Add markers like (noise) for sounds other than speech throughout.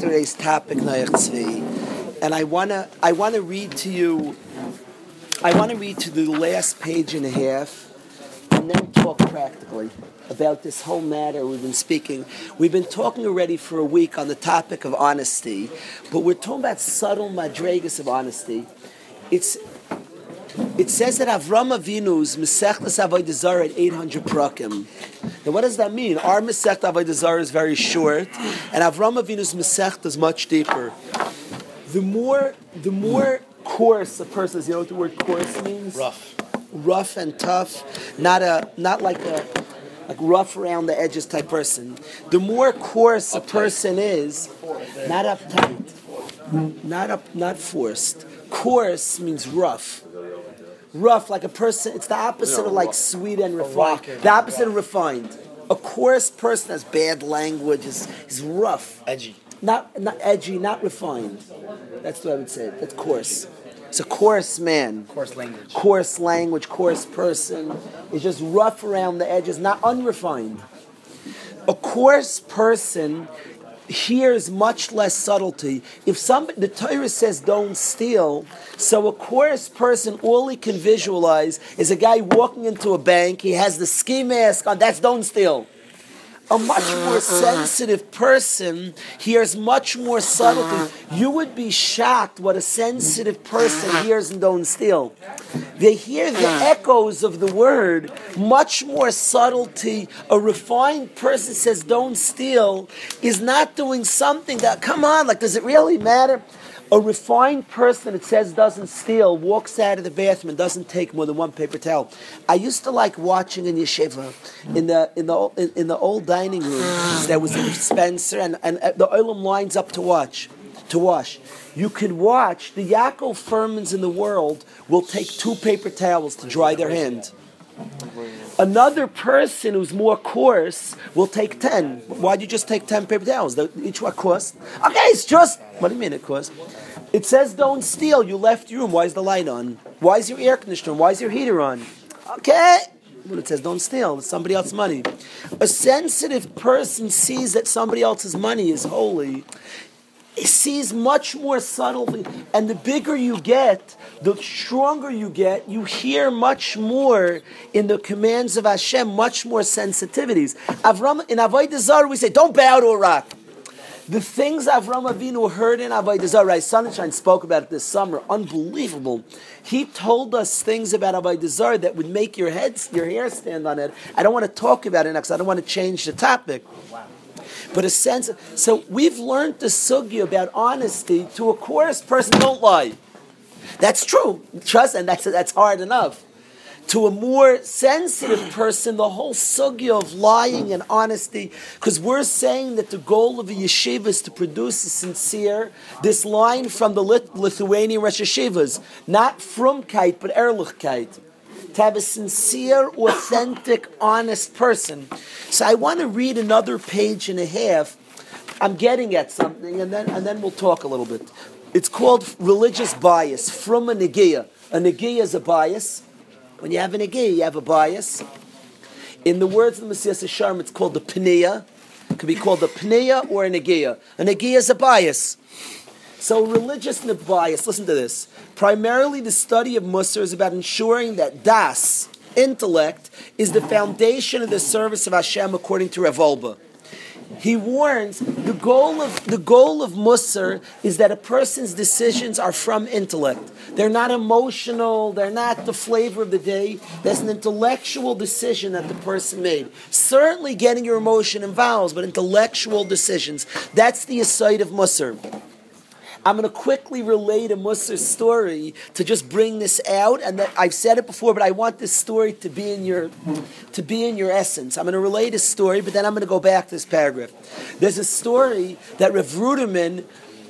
yesterday's topic, Noach Tzvi, and I wanna I wanna read to you. I want to read to the last page and a half, and then talk practically about this whole matter we've been speaking. We've been talking already for a week on the topic of honesty, but we're talking about subtle madrigas of honesty. It's it says that Avram Avinu's Masechtas Avodah Zarah at 800 prakim. Now, what does that mean? Our Masechta Avodah Zarah is very short, and Avram Avinu's Masechta is much deeper. The more, the more coarse a person is, you know what the word coarse means? Rough. Rough and tough, not a, not like a, like rough around the edges type person. The more coarse a person is, not uptight, not up, not forced. Coarse means rough rough, like a person. It's the opposite of like sweet and refined. The opposite of refined. A coarse person has bad language. is is rough, Edgy. not not edgy, not refined. That's what I would say. That's coarse. It's a coarse man. Coarse language. Coarse language, coarse person. Is just rough around the edges, not unrefined. A coarse person hears much less subtlety. If some the Torah says don't steal, so a coarse person all he can visualize is a guy walking into a bank. He has the ski mask on. That's don't steal. A much mm, more mm. sensitive person hears much more subtlety. Mm. You would be shocked what a sensitive person hears in Don't Steal. They hear the echoes of the word, much more subtlety. A refined person says Don't Steal is not doing something that, come on, like, does it really matter? A refined person that says doesn't steal walks out of the bathroom and doesn't take more than one paper towel. I used to like watching in yeshiva in the in the in, in the old dining room. There was a dispenser and and uh, the oilam lines up to watch to wash. You could watch the Yaakov Furmans in the world will take two paper towels to dry their hand. Another person who's more coarse will take 10. Why'd you just take 10 paper towels? Each one cost. Okay, it's just. What do you mean it cost? It says don't steal. You left your room. Why is the light on? Why is your air conditioner on? Why is your heater on? Okay. When it says don't steal, it's somebody else's money. A sensitive person sees that somebody else's money is holy sees much more subtly, and the bigger you get, the stronger you get. You hear much more in the commands of Hashem, much more sensitivities. Avram in Avodah Zarah, we say, "Don't bow to a rock." The things Avram Avinu heard in Avodah Zarah, Sunshine spoke about it this summer. Unbelievable. He told us things about Avodah Zarah that would make your head, your hair stand on it. I don't want to talk about it next. I don't want to change the topic oh, but a sense. So we've learned the sugi about honesty. To a coarse person, don't lie. That's true. Trust, and that's that's hard enough. To a more sensitive person, the whole sugi of lying and honesty, because we're saying that the goal of a yeshiva is to produce a sincere. This line from the Lit- Lithuanian Rosh Yeshivas, not from frumkeit but ehrlichkeit to have a sincere, authentic, honest person. So I want to read another page and a half. I'm getting at something, and then and then we'll talk a little bit. It's called religious bias from a negia. A negia is a bias. When you have a negia, you have a bias. In the words of the Mesillas Yesharim, it's called the pnea. It could be called a pnea or a negia. A negia is a bias. So religious bias, listen to this. Primarily the study of Musar is about ensuring that das, intellect, is the foundation of the service of Hashem according to Rav Wolbe. He warns the goal of the goal of Musar is that a person's decisions are from intellect. They're not emotional, they're not the flavor of the day. There's an intellectual decision that the person made. Certainly getting your emotion involved, but intellectual decisions. That's the aside of Musar. I'm going to quickly relate a Musar story to just bring this out, and that I've said it before, but I want this story to be in your to be in your essence. I'm going to relate a story, but then I'm going to go back to this paragraph. There's a story that Rav Ruderman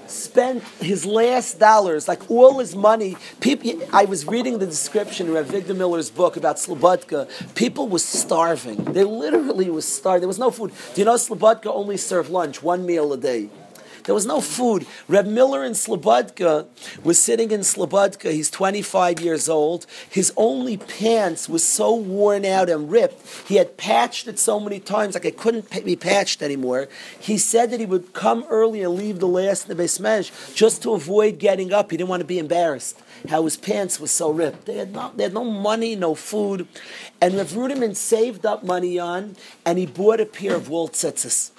spent his last dollars, like all his money. People, I was reading the description in Rav Avigdor Miller's book about Slobodka. People was starving. They literally was starving. There was no food. Do you know Slobodka only served lunch, one meal a day? There was no food. Reb Miller in Slobodka was sitting in Slobodka. He's 25 years old. His only pants was so worn out and ripped. He had patched it so many times, like it couldn't be patched anymore. He said that he would come early and leave the last in the basement just to avoid getting up. He didn't want to be embarrassed how his pants were so ripped. They had no, they had no money, no food. And Rav Ruderman saved up money on, and he bought a pair of wool tzitzis.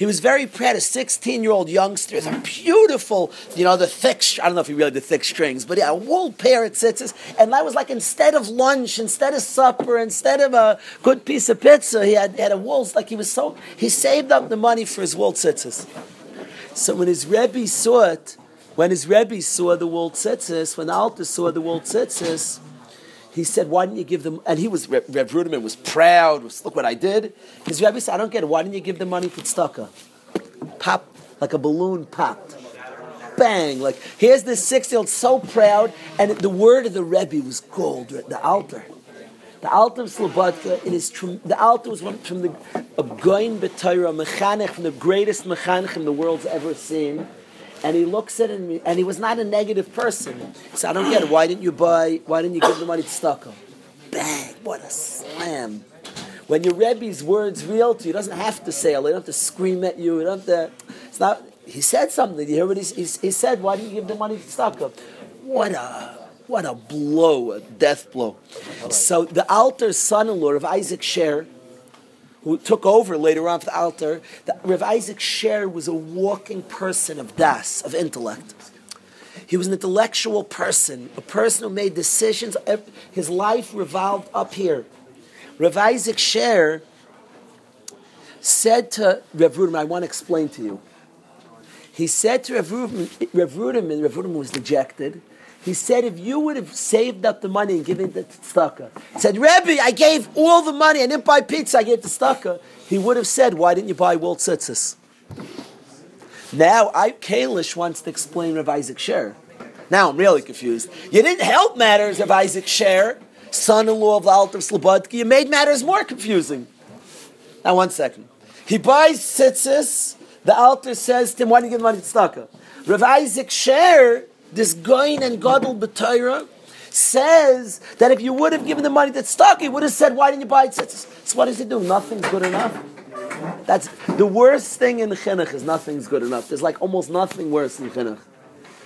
He was very proud. A 16 year old youngster, it's a beautiful, you know, the thick, I don't know if he really did thick strings, but yeah, a wool pair of tzitzis. And that was like instead of lunch, instead of supper, instead of a good piece of pizza, he had, had a wool, like he was so, he saved up the money for his wool tzitzis. So when his Rebbe saw it, when his Rebbe saw the wool tzitzis, when Alter saw the wool tzitzis, he said, "Why didn't you give them?" And he was Rev. Ruderman was proud. Was, Look what I did. His Rebbe said, "I don't get it. Why didn't you give the money for tzedakah? Pop like a balloon popped." Bang! Like here's this six-year-old so proud, and the word of the Rebbe was gold. The Alter, the Alter of Slobodka. It is the Alter was one from the a goin b'Torah, mechanech from the greatest mechanech in the world's ever seen and he looks at it and he was not a negative person. So I don't get it. Why didn't you buy? Why didn't you give the money to tzedakah? Bang! What a slam! When your Rebbe's words real to you, he doesn't have to say it. He don't have to scream at you. He don't have to. It's not. He said something. You hear what he, he, he said? Why didn't you give the money to tzedakah? What a what a blow, a death blow. So the Alter's son-in-law of Isaac Sher who took over later on for the Alter, that Isaac Sher was a walking person of das, of intellect. He was an intellectual person, a person who made decisions. His life revolved up here. Rav Isaac Sher said to Rav Ruderman, I want to explain to you. He said to Rav Ruderman, Rav Ruderman was dejected. He said, if you would have saved up the money and given it to tzedakah, said, Rebbe, I gave all the money, I didn't buy pizza, I gave to tzedakah, he would have said, why didn't you buy wool tzitzis? Now, I, Kalish wants to explain Rav Isaac Sher. Now I'm really confused. You didn't help matters of Isaac Sher, son-in-law of Alter Slobodki. You made matters more confusing. Now, one second. He buys tzitzis. The Alter says to him, why didn't you give the money to tzedakah? Rav Isaac Sher this Goin and Gadol B'Torah says that if you would have given the money to stock, he would have said, "Why didn't you buy it?" So what does it do? Nothing's good enough. That's the worst thing in chinuch is nothing's good enough. There's like almost nothing worse in chinuch.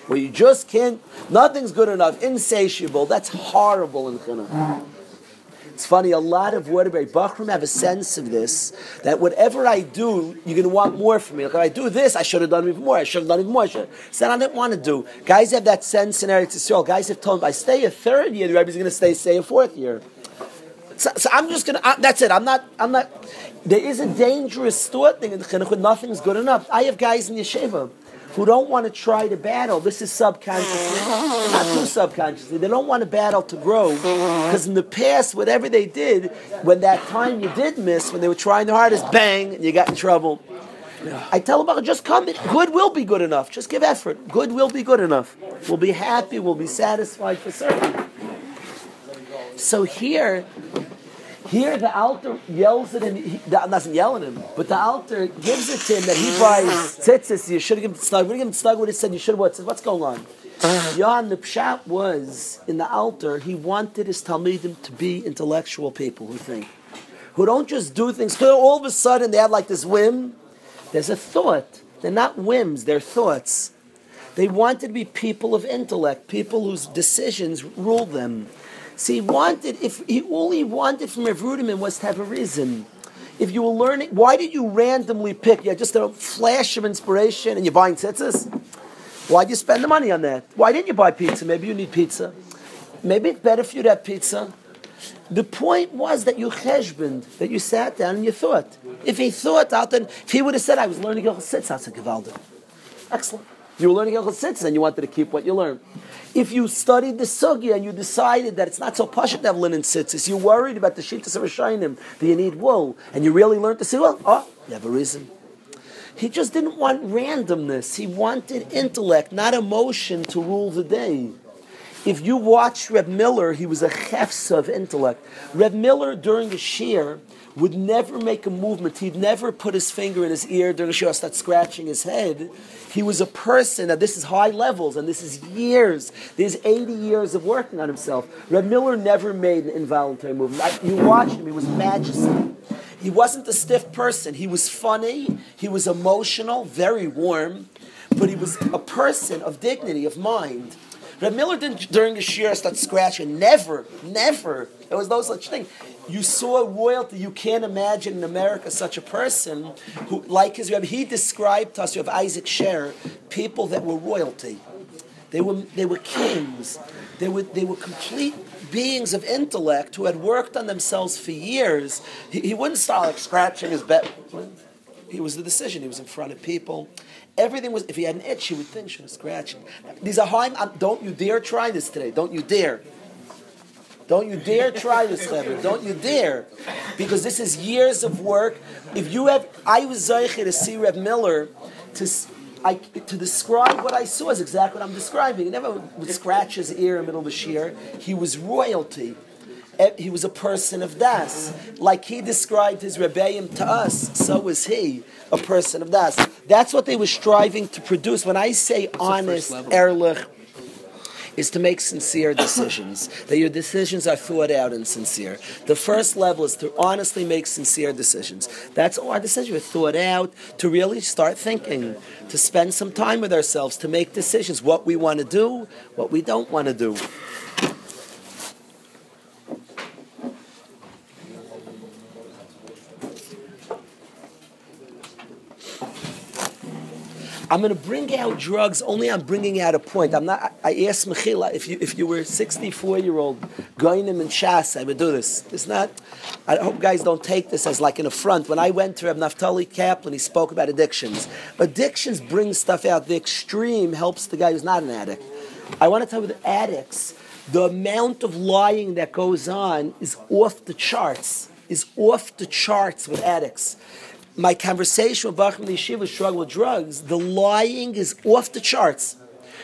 Where you just can't, nothing's good enough, insatiable. That's horrible in chinuch. It's funny, a lot of Waterbury Bachram have a sense of this, that whatever I do, you're going to want more from me. Like, if I do this, I should have done even more. I should have done even more. I so I didn't want to do. Guys have that sense in Eretz Yisrael. Guys have told me, I stay a third year, the Rebbe's going to stay, say a fourth year. So, so I'm just going to, that's it. I'm not, I'm not, there is a dangerous thought thing in the chinuch when nothing's good enough. I have guys in yeshiva who don't want to try to battle. This is subconsciously, not too subconsciously. They don't want to battle to grow because in the past, whatever they did, when that time you did miss, when they were trying their hardest, bang, and you got in trouble. I tell them, just come. Good will be good enough. Just give effort. Good will be good enough. We'll be happy. We'll be satisfied for certain. So here, here, the Alter yells at him. He doesn't yell at him, but the Alter gives it to him that he buys tzitzis. You should have given snug. He gave snug, what he said, you should have what? What's going on? Jan, the pshat was in the Alter. He wanted his talmidim to be intellectual people who think, who don't just do things. Cause all of a sudden they have like this whim. There's a thought. They're not whims. They're thoughts. They wanted to be people of intellect, people whose decisions rule them. See, he wanted, if he, all he wanted from Rav Ruderman was to have a reason. If you were learning, why did you randomly pick? You just a flash of inspiration and you're buying tzitzis? Why'd you spend the money on that? Why didn't you buy pizza? Maybe you need pizza. Maybe it's better for you to have pizza. The point was that you cheshbond, that you sat down and you thought. If he thought out, then if he would have said, I was learning Hilchot Tzitzis at Gevaldim. Excellent. You were learning Hilchot Tzitzis and you wanted to keep what you learned. If you studied the sugya and you decided that it's not so pasha to have linen tzitzis, you're worried about the shittas of Rishonim, that you need wool, and you really learned to say, well, oh, you have a reason. He just didn't want randomness. He wanted intellect, not emotion, to rule the day. If you watch Reb Miller, he was a chefs of intellect. Reb Miller, during the shir, would never make a movement. He'd never put his finger in his ear during the show, start scratching his head. He was a person, and this is high levels, and this is years. There's 80 years of working on himself. Reb Miller never made an involuntary movement. I, you watched him, he was majesty. He wasn't a stiff person. He was funny, he was emotional, very warm, but he was a person of dignity, of mind. Reb Miller didn't during the shir start scratching. Never, never. There was no such thing. You saw royalty. You can't imagine in America such a person who, like his Rebbe, he described to us. Have Isaac Sher, people that were royalty. They were they were kings. They were they were complete beings of intellect who had worked on themselves for years. He, he wouldn't start like scratching his back. He was the decision. He was in front of people. Everything was. If he had an itch, he would think, should have scratched. These are high. Don't you dare try this today. Don't you dare. Don't you dare try this, Chaver. Don't you dare. Because this is years of work. If you have, I was Zeiche to see Reb Miller to, I, to describe what I saw is exactly what I'm describing. He never would scratch his ear in the middle of a shear. He was royalty. Eh, he was a person of das. Like he described his rebellion to us, so was he a person of das. That's what they were striving to produce. When I say honest, erlich, is to make sincere decisions. (coughs) that your decisions are thought out and sincere. The first level is to honestly make sincere decisions. That's all our decisions are thought out, to really start thinking, to spend some time with ourselves, to make decisions, what we want to do, what we don't want to do. I'm going to bring out drugs only I'm bringing out a point. I'm not. I asked Mechila if you if you were 64 year old Goinim and Shas, I would do this. It's not. I hope guys don't take this as like an affront. When I went to Reb Naftali Kaplan, he spoke about addictions. Addictions bring stuff out. The extreme helps the guy who's not an addict. I want to tell you the addicts. The amount of lying that goes on is off the charts. Is off the charts with addicts my conversation with Bachman Yeshiva struggle with drugs, the lying is off the charts.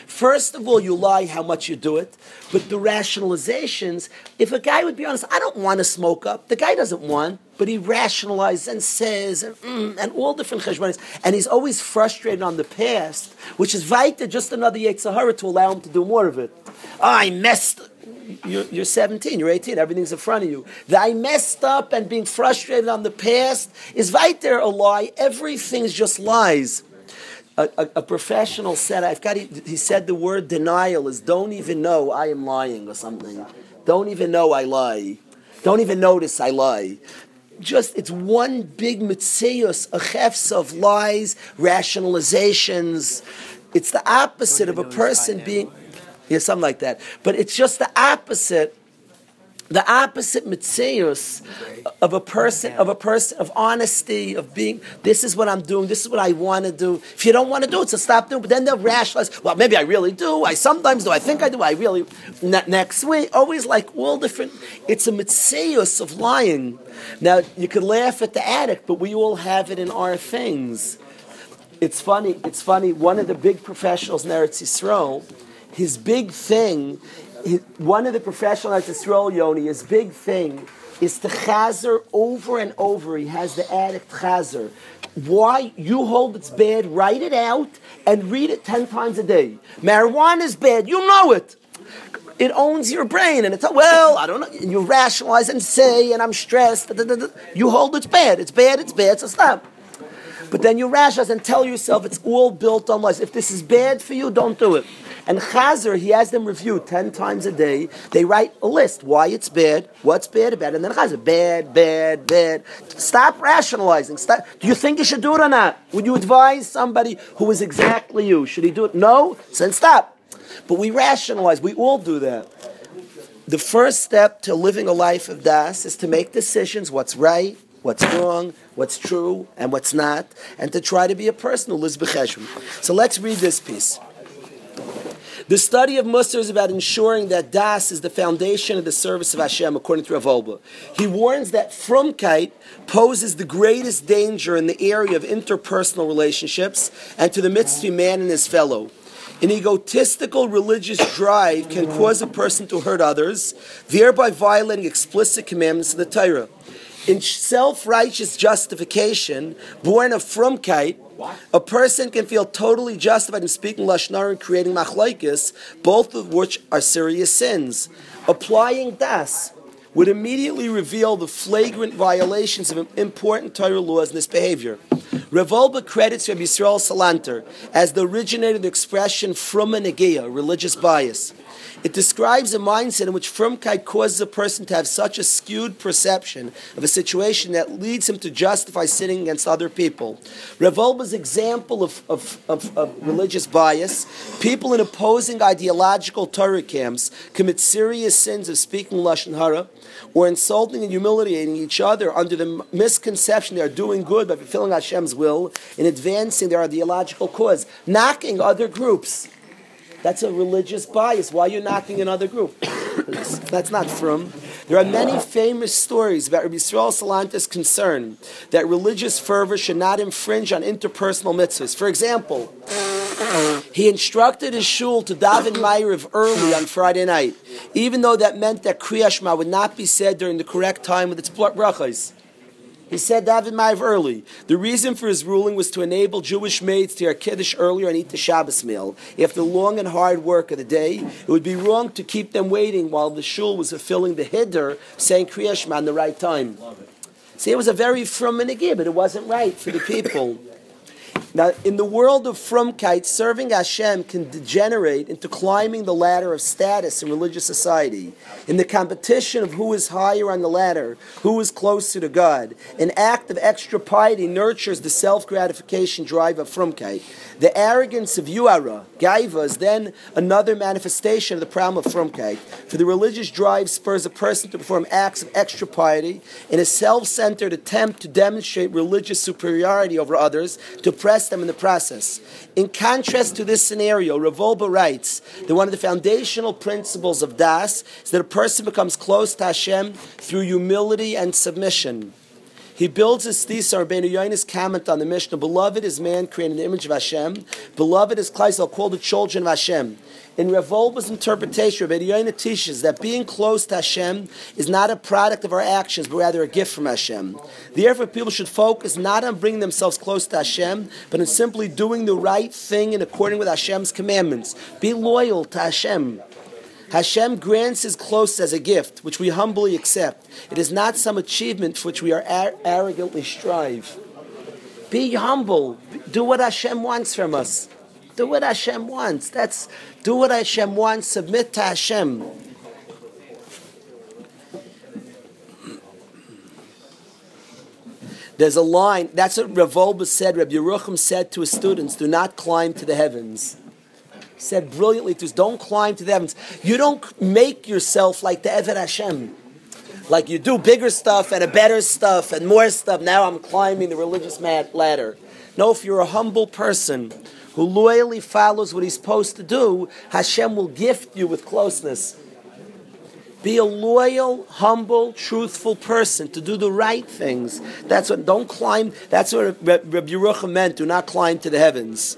First of all, you lie how much you do it, but the rationalizations, if a guy would be honest, I don't want to smoke up, the guy doesn't want, but he rationalizes and says, and, mm, and all different cheshbonis, and he's always frustrated on the past, which is Vaita, just another Yetzirah to allow him to do more of it. Oh, I messed you're, you're 17, you're 18, everything's in front of you. The I messed up and being frustrated on the past is right there a lie. Everything's just lies. A, a, a, professional said, I've got, he, he said the word denial is don't even know I am lying or something. Don't even know I lie. Don't even notice I lie. Just, it's one big mitzius, a chefs of lies, rationalizations. It's the opposite of a person being yeah, something like that. But it's just the opposite the opposite mitzius of a person of a person of honesty of being this is what I'm doing this is what I want to do. If you don't want to do it so stop doing it. but then they'll rationalize well maybe I really do. I sometimes do. I think I do. I really next week. Always like all different it's a mitzius of lying. Now you could laugh at the addict but we all have it in our things. It's funny it's funny one of the big professionals in Eretz Yisrael his big thing, his, one of the professional Yisrael Yoni, his big thing is to chazer over and over. He has the addict chazer. Why you hold it's bad, write it out and read it ten times a day. Marijuana is bad, you know it. It owns your brain, and it's well, I don't know. And you rationalize and say, and I'm stressed. Da, da, da, you hold it's bad, it's bad, it's bad. So stop. But then you rationalize and tell yourself it's all built on lies. If this is bad for you, don't do it. And Chazer, he has them review 10 times a day. They write a list why it's bad, what's bad about it, and then Chazer, bad, bad, bad. Stop rationalizing. Stop. Do you think you should do it or not? Would you advise somebody who is exactly you? Should he do it? No? Then stop. But we rationalize. We all do that. The first step to living a life of das is to make decisions what's right, what's wrong, what's true, and what's not, and to try to be a person who lives b'cheshbon. So let's read this piece. The study of Musar is about ensuring that Das is the foundation of the service of Hashem, according to Rav Wolbe. He warns that frumkeit poses the greatest danger in the area of interpersonal relationships and to the mitzvah man and his fellow. An egotistical religious drive can cause a person to hurt others, thereby violating explicit commandments of the Torah. In self righteous justification, born of frumkeit, a person can feel totally justified in speaking lashon hara and creating machlokes, both of which are serious sins. Applying das would immediately reveal the flagrant violations of important Torah laws in this behavior. Rav Wolbe credits Rabbi Yisrael Salanter as the originator of the expression from a negia, religious bias. It describes a mindset in which frumkeit causes a person to have such a skewed perception of a situation that leads him to justify sinning against other people. Rav Wolbe's example of, of, of, of religious bias, people in opposing ideological Torah camps commit serious sins of speaking Lashon Hara, or insulting and humiliating each other under the misconception they are doing good by fulfilling Hashem's will in advancing their ideological cause, knocking other groups. That's a religious bias. Why are you knocking another group? (coughs) That's not from. There are many famous stories about Rabbi Yisrael Salanter's concern that religious fervor should not infringe on interpersonal mitzvahs. For example, he instructed his shul to daven Ma'ariv early on Friday night, even though that meant that Kriyashma would not be said during the correct time with its brachas. He said daven Ma'ariv early. The reason for his ruling was to enable Jewish maids to hear Kiddush earlier and eat the Shabbos meal. After the long and hard work of the day, it would be wrong to keep them waiting while the shul was fulfilling the Hiddur, saying Kriyashma in the right time. See, it was a very from but it wasn't right for the people. (laughs) Now, in the world of frumkeit, serving Hashem can degenerate into climbing the ladder of status in religious society. In the competition of who is higher on the ladder, who is closer to God, an act of extra piety nurtures the self gratification drive of frumkeit. The arrogance of yuara, gaiva, is then another manifestation of the problem of frumkeit. For the religious drive spurs a person to perform acts of extra piety in a self-centered attempt to demonstrate religious superiority over others, to press them in the process. In contrast to this scenario, Rav Wolbe writes that one of the foundational principles of Das is that a person becomes close to Hashem through humility and submission. He builds his thesis Rabbeinu Yoina's comment on the Mishnah, Beloved is man created in the image of Hashem. Beloved is Klaisel, called the children of Hashem. In Rav Wolbe's interpretation, Rabbi Yoina teaches that being close to Hashem is not a product of our actions, but rather a gift from Hashem. Therefore, people should focus not on bringing themselves close to Hashem, but on simply doing the right thing in accordance with Hashem's commandments. Be loyal to Hashem. Hashem grants His close as a gift, which we humbly accept. It is not some achievement for which we are ar- arrogantly strive. Be humble. Do what Hashem wants from us. Do what Hashem wants. That's do what Hashem wants. Submit to Hashem. There's a line. That's what Rav Wolbe said. Rabbi Yerucham said to his students: "Do not climb to the heavens." Said brilliantly to us, don't climb to the heavens. You don't make yourself like the Eved Hashem. Like you do bigger stuff and a better stuff and more stuff. Now I'm climbing the religious ladder. No, if you're a humble person who loyally follows what he's supposed to do, Hashem will gift you with closeness. Be a loyal, humble, truthful person to do the right things. That's what. Don't climb. That's what Rabbi Yerucham meant. Do not climb to the heavens.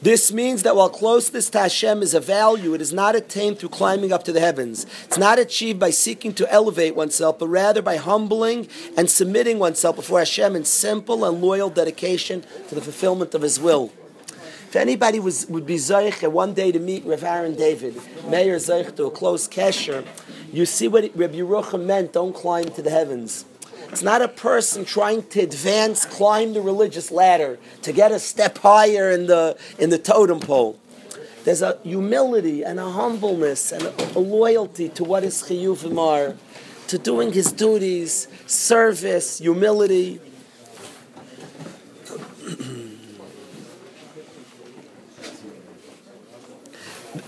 This means that while closeness to Hashem is a value, it is not attained through climbing up to the heavens. It's not achieved by seeking to elevate oneself, but rather by humbling and submitting oneself before Hashem in simple and loyal dedication to the fulfillment of His will. If anybody was, would be Zeich uh, one day to meet Rav Aaron David, Mayor Zeich to a close kesher, you see what Rabbi Yerucham meant, don't climb to the heavens. It's not a person trying to advance, climb the religious ladder, to get a step higher in the, in the totem pole. There's a humility and a humbleness and a, a loyalty to what is chiyuvim are, to doing his duties, service, humility.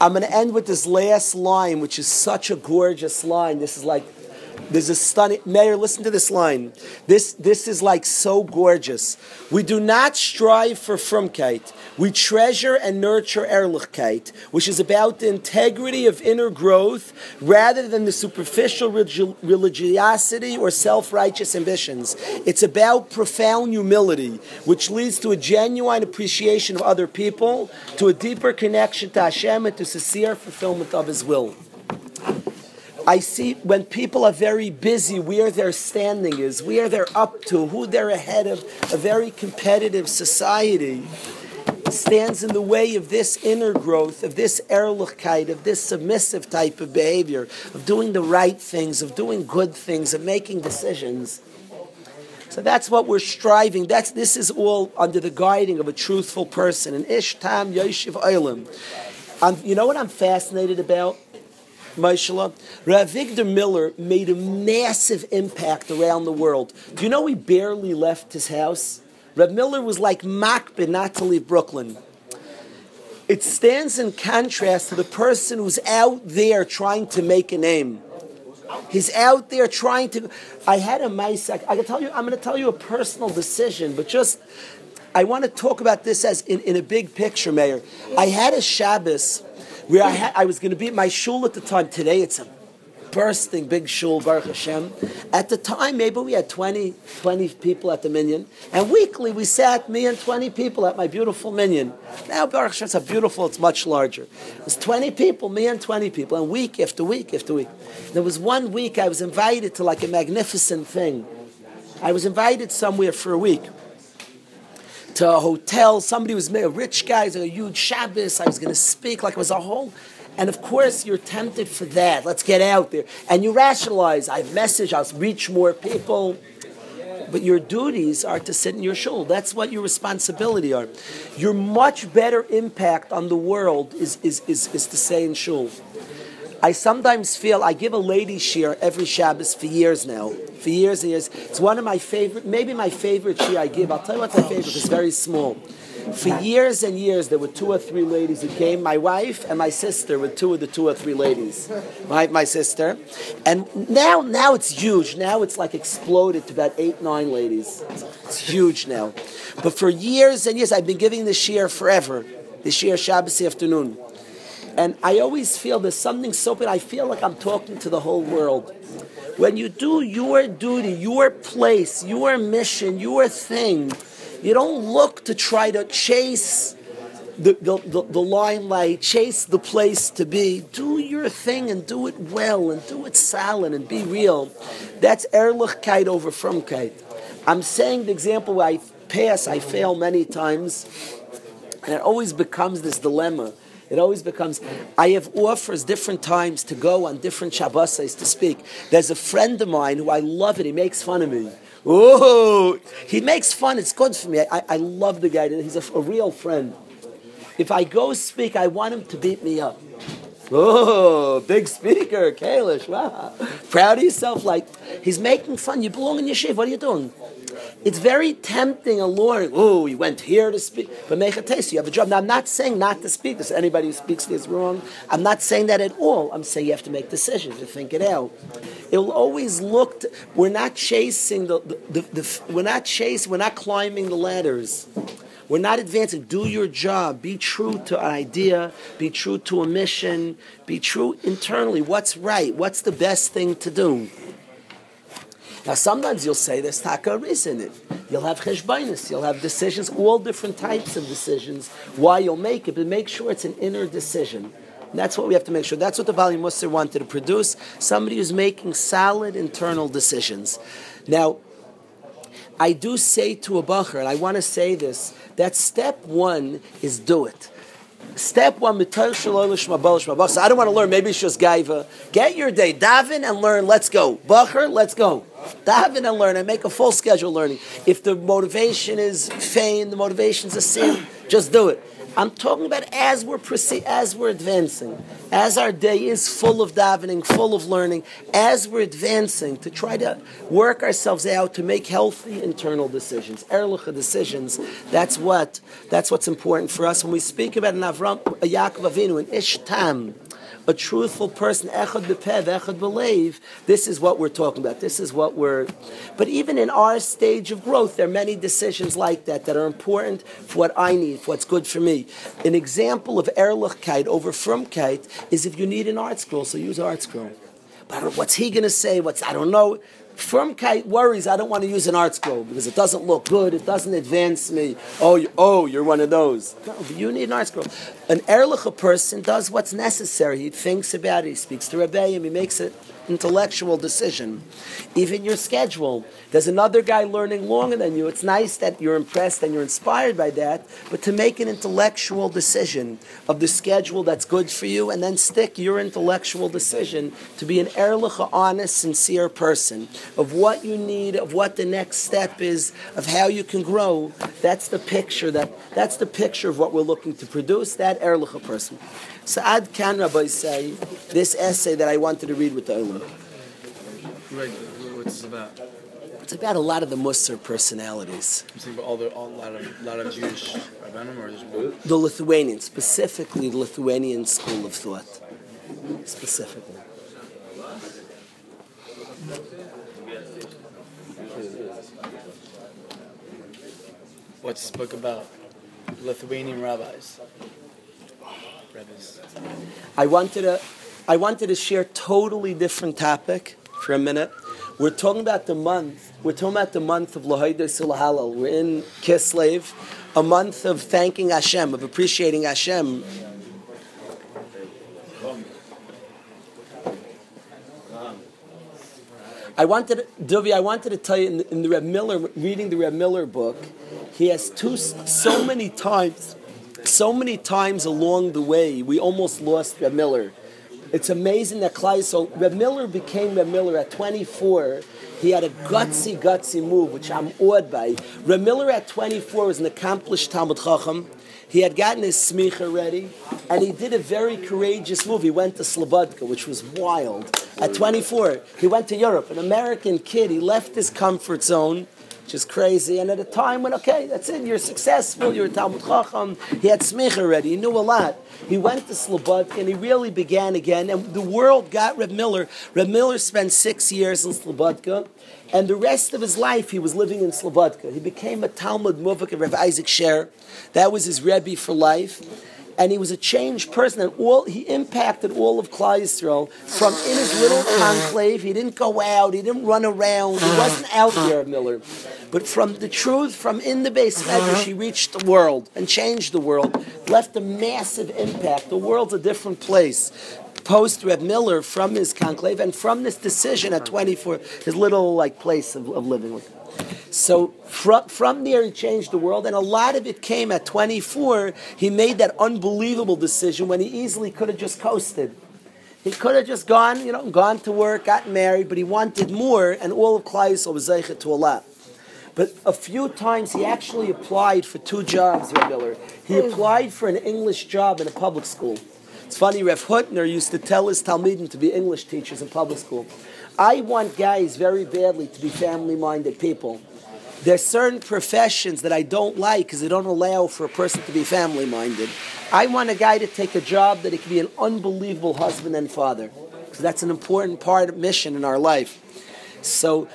I'm going to end with this last line, which is such a gorgeous line. This is like there's a stunning Mayor, listen to this line. This this is like so gorgeous. We do not strive for frumkeit. We treasure and nurture ehrlichkeit, which is about the integrity of inner growth rather than the superficial religiosity or self-righteous ambitions. It's about profound humility, which leads to a genuine appreciation of other people, to a deeper connection to Hashem, and to sincere fulfillment of His will. I see when people are very busy where their standing is, where they're up to, who they're ahead of, a very competitive society stands in the way of this inner growth, of this erlichkeit, of this submissive type of behavior, of doing the right things, of doing good things, of making decisions. So that's what we're striving. That's this is all under the guiding of a truthful person. An ish tam yoshiv oilim. You know what I'm fascinated about? Maishala, Rav Avigdor Miller made a massive impact around the world. Do you know he barely left his house? Rav Miller was like Makbid not to leave Brooklyn. It stands in contrast to the person who's out there trying to make a name. He's out there trying to. I had a. I, I can tell you. I'm going to tell you a personal decision, but just I want to talk about this as in, in a big picture, Mayor. I had a Shabbos where I, had, I was going to be at my shul at the time. Today it's a bursting big shul, Baruch Hashem. At the time, maybe we had 20, 20 people at the minyan, and weekly we sat, me and 20 people at my beautiful minyan. Now, Baruch Hashem, it's a beautiful, it's much larger. It was 20 people, me and 20 people, and week after week after week. There was one week I was invited to like a magnificent thing. I was invited somewhere for a week to a hotel. Somebody was a rich guy, a huge Shabbos. I was going to speak like it was a whole and of course, you're tempted for that. Let's get out there. And you rationalize, I message, I'll reach more people. But your duties are to sit in your shul. That's what your responsibility are. Your much better impact on the world is, is, is, is to say in shul. I sometimes feel I give a lady shir every Shabbos for years now. For years and years. It's one of my favorite, maybe my favorite shir I give. I'll tell you what's my favorite, it's very small. For years and years, there were two or three ladies who came. My wife and my sister were two of the two or three ladies. My, my sister. And now, now it's huge. Now it's like exploded to about eight, nine ladies. It's huge now. But for years and years, I've been giving the shir forever. The shir Shabbos afternoon. And I always feel there's something so big. I feel like I'm talking to the whole world. When you do your duty, your place, your mission, your thing, you don't look to try to chase the, the, the, the, limelight, chase the place to be. Do your thing and do it well and do it solid and be real. That's Erlichkeit over Frumkeit. I'm saying the example where I pass, I fail many times, and it always becomes this dilemma. It always becomes, I have offers different times to go on different Shabbos to speak. There's a friend of mine who I love it, he makes fun of me. Oh, he makes fun. It's good for me. I, I love the guy. He's a, a real friend. If I go speak, I want him to beat me up. Oh, big speaker, Kalish. Wow. Proud of yourself. Like, he's making fun. You belong in your shiv. What are you doing? It's very tempting, alluring. Oh, you went here to speak. But make a taste. You have a job. Now, I'm not saying not to speak. This anybody who speaks this wrong. I'm not saying that at all. I'm saying you have to make decisions. You think it out. It'll always look. To, we're not chasing the, the, the, the. We're not chasing. We're not climbing the ladders. We're not advancing. Do your job. Be true to an idea. Be true to a mission. Be true internally. What's right? What's the best thing to do? Now, sometimes you'll say there's taka reason it. You'll have cheshbainis, you'll have decisions, all different types of decisions, why you'll make it, but make sure it's an inner decision. And that's what we have to make sure. That's what the Bali Musar wanted to produce somebody who's making solid internal decisions. Now, I do say to a bacher, and I want to say this, that step one is do it. Step one, I don't want to learn, maybe it's just gaiva. Get your day, daven and learn, let's go. Bacher, let's go. Daven and learn and make a full schedule learning. If the motivation is fame, the motivation is a sin, just do it. I'm talking about as we're proceed, as we're advancing, as our day is full of davening, full of learning, as we're advancing to try to work ourselves out to make healthy internal decisions, erlicha decisions. That's what that's what's important for us when we speak about an Avram, a Yaakov Avinu, an Ishtam a truthful person, echad bepev, echad believe, this is what we're talking about. This is what we're. But even in our stage of growth, there are many decisions like that that are important for what I need, for what's good for me. An example of Erlichkeit over Frumkeit is if you need an ArtScroll, so use ArtScroll. But what's he going to say? What's I don't know. Frumkeit worries, I don't want to use an ArtScroll because it doesn't look good, it doesn't advance me. Oh, you, oh, you're one of those. No, you need an ArtScroll. An Erlich person does what's necessary. He thinks about it, he speaks to Rebbeim, he makes an intellectual decision. Even your schedule. There's another guy learning longer than you. It's nice that you're impressed and you're inspired by that, but to make an intellectual decision of the schedule that's good for you and then stick your intellectual decision to be an Erlich, honest, sincere person of what you need, of what the next step is, of how you can grow. That's the picture that that's the picture of what we're looking to produce, that Erlich person. So Ad Kan Rabbi say this essay that I wanted to read with the Olam. Right, what's it about? It's about a lot of the Musar personalities. I'm saying about all the all, lot of lot of Jewish rabbanim or just. The Lithuanian, specifically the Lithuanian school of thought. Specifically. What's this book about? Lithuanian rabbis. Rabbis. I wanted to, I wanted to share totally different topic for a minute. We're talking about the month. We're talking about the month of Lahaida Silahalal. We're in Kislev, a month of thanking Hashem, of appreciating Hashem. I wanted, Dovi, I wanted to tell you in the, in the Reb Miller, reading the Reb Miller book, he has two, so many times, so many times along the way, we almost lost Reb Miller. It's amazing that Klai, so Reb Miller became Reb Miller at 24. He had a gutsy, gutsy move, which I'm awed by. Reb Miller at 24 was an accomplished Talmid Chacham. He had gotten his smicha ready, and he did a very courageous move. He went to Slobodka, which was wild. At 24, he went to Europe. An American kid, he left his comfort zone, which is crazy. And at a time when, okay, that's it, you're successful, you're a Talmid Chacham. He had smicha already, he knew a lot. He went to Slobodka, and he really began again. And the world got Reb Miller. Reb Miller spent six years in Slobodka. And the rest of his life, he was living in Slobodka. He became a Talmid Muvak of Rav Isaac Sher. That was his Rebbe for life. And he was a changed person, and all he impacted all of Klal Yisrael from in his little conclave. He didn't go out, he didn't run around, he wasn't out there, Miller. But from the truth, from in the beis medrash, he reached the world and changed the world, left a massive impact. The world's a different place post Reb Miller from his conclave and from this decision at 24, his little like place of, of living with. So from, from there he changed the world, and a lot of it came at 24. He made that unbelievable decision when he easily could have just coasted. He could have just gone, you know, gone to work, got married, but he wanted more, and all of Klal Yisrael was zeichet to a lot. But a few times he actually applied for two jobs, Reb Miller. He applied for an English job in a public school. It's funny, Rev Hutner used to tell his Talmidim to be English teachers in public school. I want guys very badly to be family minded people. There's certain professions that I don't like because they don't allow for a person to be family minded. I want a guy to take a job that he can be an unbelievable husband and father because that's an important part of mission in our life. So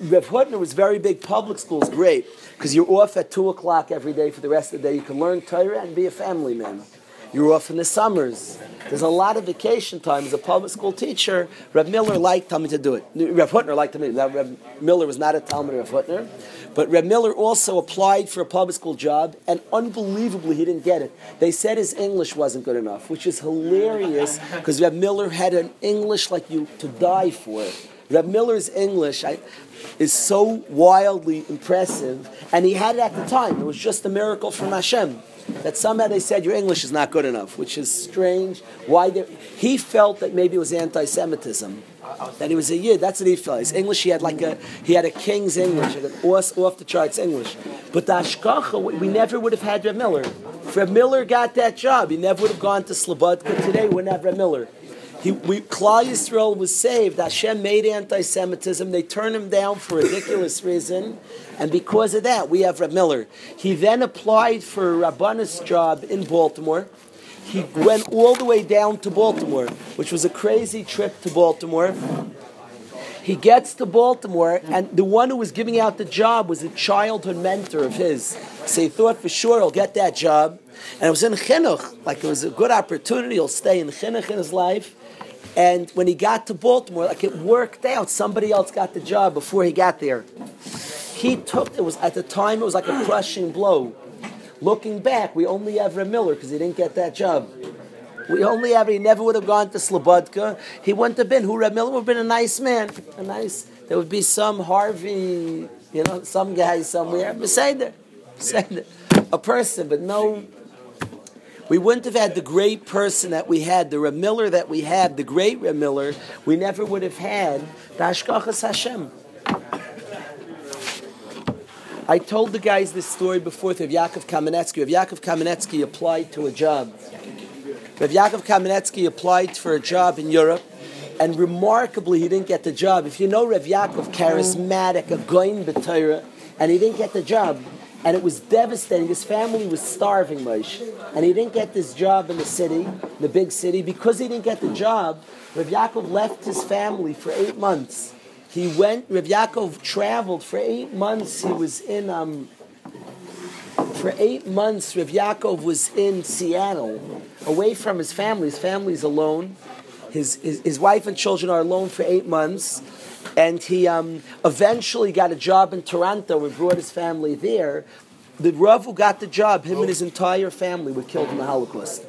Rev Hutner was very big. Public school is great because you're off at 2 o'clock every day for the rest of the day. You can learn Torah and be a family man. You're off in the summers. There's a lot of vacation time. As a public school teacher, Reb Miller liked me to do it. Reb Hutner liked me. Now, Reb Miller was not a Talmid of Hutner. But Reb Miller also applied for a public school job, and unbelievably, he didn't get it. They said his English wasn't good enough, which is hilarious because Reb Miller had an English like you to die for. Reb Miller's English I, is so wildly impressive, and he had it at the time. It was just a miracle from Hashem that somehow they said your English is not good enough, which is strange. Why he felt that maybe it was anti-Semitism, that he was a yid. That's what he felt. His English, he had like a he had a king's English, off, off the charts English. But the Ashkacha, we never would have had Reb Miller. If Reb Miller got that job, he never would have gone to Slobodka. Today, we have Reb Miller. He, we, Klal Yisrael was saved. Hashem made anti-Semitism. They turned him down for a ridiculous (laughs) reason, and because of that, we have Reb Miller. He then applied for a Rabbanus job in Baltimore. He went all the way down to Baltimore, which was a crazy trip to Baltimore. He gets to Baltimore, and the one who was giving out the job was a childhood mentor of his. So he thought for sure he'll get that job. And it was in Chinuch, like it was a good opportunity, he'll stay in Chinuch in his life. And when he got to Baltimore, like it worked out. Somebody else got the job before he got there. He took it was at the time it was like a crushing blow. Looking back, we only have Reb Miller because he didn't get that job. We only have he never would have gone to Slobodka. He wouldn't have been. Who Reb Miller would have been a nice man, a nice. There would be some Harvey, you know, some guy somewhere beside there, beside there, a person, but no. We wouldn't have had the great person that we had, the Reb Miller that we had, the great Reb Miller. We never would have had the Hashkachas Hashem. I told the guys this story before with Yaakov Kamenetsky. Rav Yaakov Kamenetsky applied to a job. Rav Yaakov Kamenetsky applied for a job in Europe, and remarkably, he didn't get the job. If you know Rav Yaakov, charismatic, a goin b'Torah, and he didn't get the job, and it was devastating. His family was starving, Moshe, and he didn't get this job in the city, the big city, because he didn't get the job. Rav Yaakov left his family for eight months he went, Rav Yaakov traveled for eight months. He was in, um, for eight months, Rav Yaakov was in Seattle, away from his family. His family's alone. His, his, his wife and children are alone for eight months. And he um, eventually got a job in Toronto and brought his family there. The Rav who got the job, him and his entire family were killed in the Holocaust.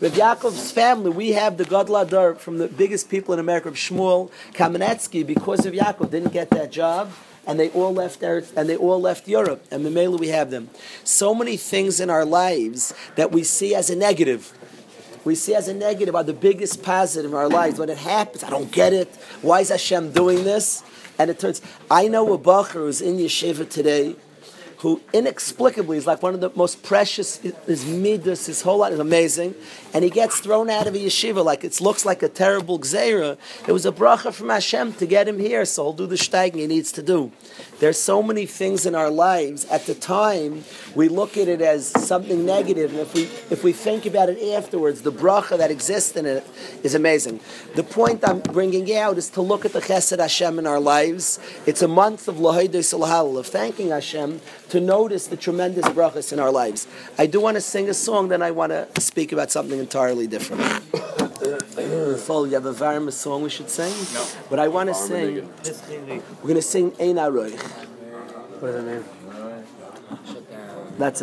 Rav Yaakov's family, we have the Gadladar from the biggest people in America, Shmuel Kamenetsky, because of Yaakov, didn't get that job, and they all left Eretz, and they all left Europe, and Mamela we have them. So many things in our lives that we see as a negative. We see as a negative are the biggest positive in our lives. When it happens, I don't get it. Why is Hashem doing this? And it turns. I know a bacher who's in yeshiva today who inexplicably is like one of the most precious, his midas, his whole life is amazing, and he gets thrown out of a yeshiva like it looks like a terrible gzeira. It was a bracha from Hashem to get him here, so he'll do the steigen he needs to do. There's so many things in our lives. At the time, we look at it as something negative, and if we if we think about it afterwards, the bracha that exists in it is amazing. The point I'm bringing out is to look at the Chesed Hashem in our lives. It's a month of Lahaydes of thanking Hashem to notice the tremendous brachas in our lives. I do want to sing a song, then I want to speak about something entirely different. Full, you have a Varma song we should sing? No. But I want to sing, we're going to sing Ein Aroich. does the name?